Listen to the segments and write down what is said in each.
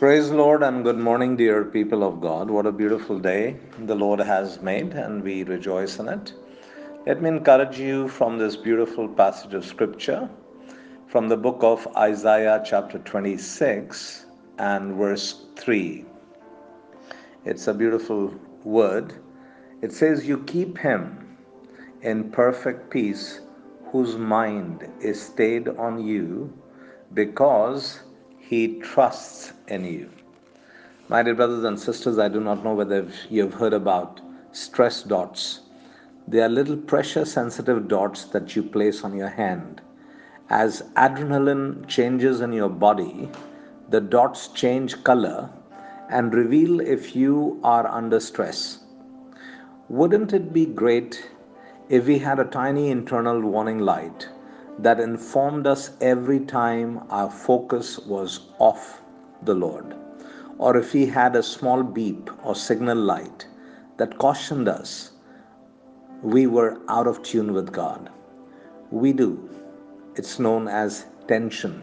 Praise Lord and good morning, dear people of God. What a beautiful day the Lord has made, and we rejoice in it. Let me encourage you from this beautiful passage of Scripture from the book of Isaiah, chapter 26, and verse 3. It's a beautiful word. It says, You keep him in perfect peace whose mind is stayed on you because he trusts in you. My dear brothers and sisters, I do not know whether you have heard about stress dots. They are little pressure sensitive dots that you place on your hand. As adrenaline changes in your body, the dots change color and reveal if you are under stress. Wouldn't it be great if we had a tiny internal warning light that informed us every time our focus was off the Lord. Or if He had a small beep or signal light that cautioned us we were out of tune with God. We do. It's known as tension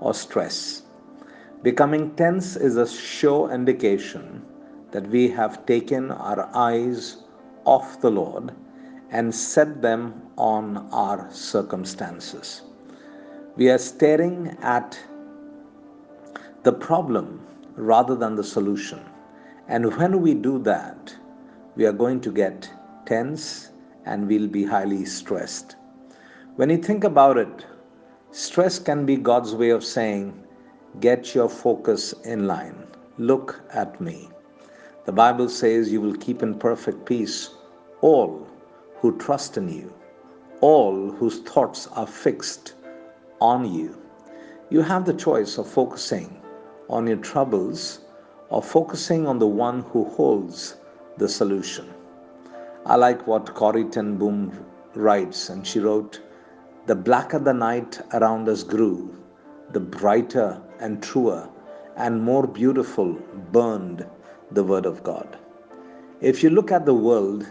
or stress. Becoming tense is a sure indication that we have taken our eyes off the Lord and set them on our circumstances. We are staring at the problem rather than the solution. And when we do that, we are going to get tense and we'll be highly stressed. When you think about it, stress can be God's way of saying, Get your focus in line. Look at me. The Bible says you will keep in perfect peace all who trust in you, all whose thoughts are fixed on you. You have the choice of focusing on your troubles or focusing on the one who holds the solution. I like what Corrie ten Boom writes, and she wrote, The blacker the night around us grew, the brighter and truer and more beautiful burned the Word of God. If you look at the world,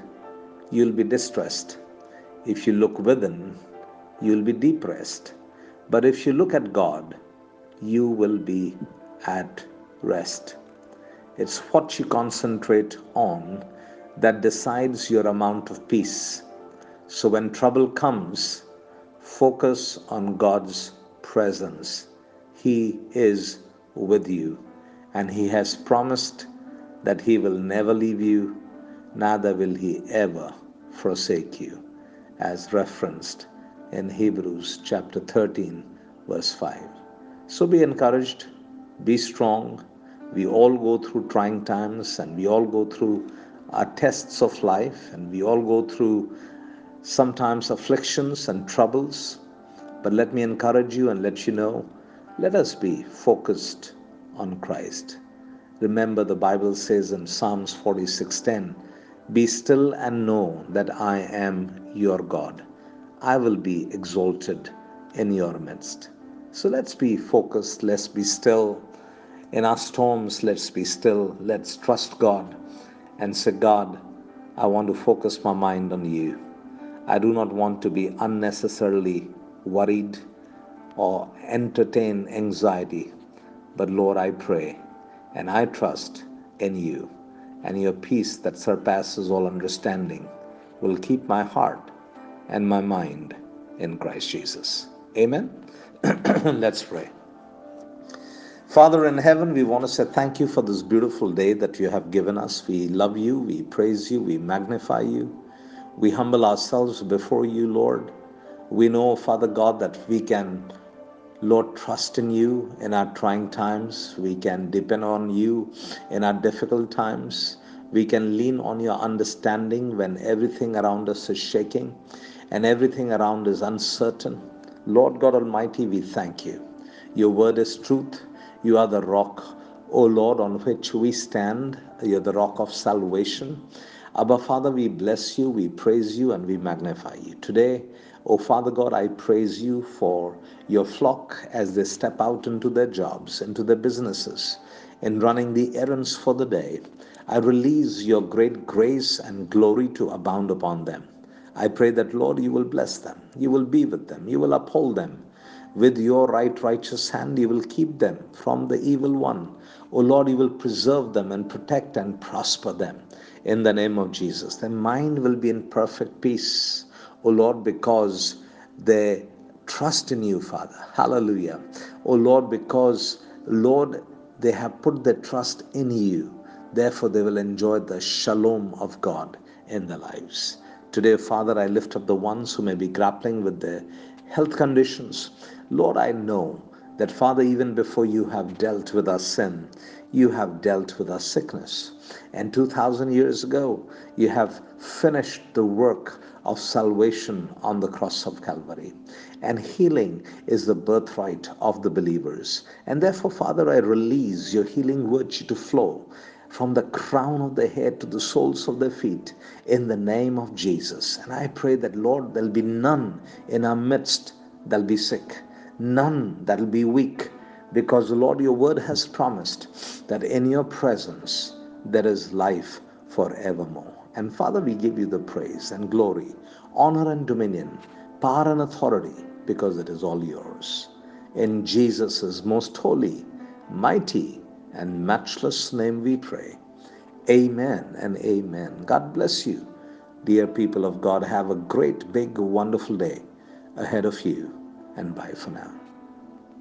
you'll be distressed. If you look within, you'll be depressed. But if you look at God, you will be at rest. It's what you concentrate on that decides your amount of peace. So when trouble comes, focus on God's presence. He is with you, and He has promised that He will never leave you, neither will He ever forsake you, as referenced in Hebrews chapter 13, verse 5. So be encouraged, be strong. We all go through trying times and we all go through our tests of life and we all go through sometimes afflictions and troubles. But let me encourage you and let you know let us be focused on Christ. Remember, the Bible says in Psalms 46:10, be still and know that I am your God. I will be exalted in your midst. So let's be focused, let's be still. In our storms, let's be still. Let's trust God and say, God, I want to focus my mind on you. I do not want to be unnecessarily worried or entertain anxiety. But Lord, I pray and I trust in you and your peace that surpasses all understanding will keep my heart and my mind in Christ Jesus. Amen. Let's pray. Father in heaven, we want to say thank you for this beautiful day that you have given us. We love you, we praise you, we magnify you. We humble ourselves before you, Lord. We know, Father God, that we can Lord, trust in you in our trying times. We can depend on you in our difficult times. We can lean on your understanding when everything around us is shaking and everything around is uncertain. Lord God Almighty, we thank you. Your word is truth. You are the rock, O Lord, on which we stand. You're the rock of salvation. Abba, Father, we bless you, we praise you, and we magnify you. Today, O Father God, I praise you for your flock as they step out into their jobs, into their businesses, in running the errands for the day. I release your great grace and glory to abound upon them. I pray that, Lord, you will bless them, you will be with them, you will uphold them. With your right righteous hand, you will keep them from the evil one. O Lord, you will preserve them and protect and prosper them in the name of Jesus. Their mind will be in perfect peace, O Lord, because they trust in you, Father. Hallelujah. O Lord, because, Lord, they have put their trust in you. Therefore, they will enjoy the shalom of God in their lives. Today, Father, I lift up the ones who may be grappling with their health conditions. Lord, I know that, Father, even before you have dealt with our sin, you have dealt with our sickness. And 2,000 years ago, you have finished the work of salvation on the cross of Calvary. And healing is the birthright of the believers. And therefore, Father, I release your healing virtue to flow from the crown of the head to the soles of their feet in the name of Jesus. And I pray that, Lord, there'll be none in our midst that'll be sick, none that'll be weak, because, Lord, your word has promised that in your presence there is life forevermore. And Father, we give you the praise and glory, honor and dominion, power and authority, because it is all yours. In Jesus' most holy, mighty, and matchless name we pray. Amen and amen. God bless you. Dear people of God, have a great, big, wonderful day ahead of you, and bye for now.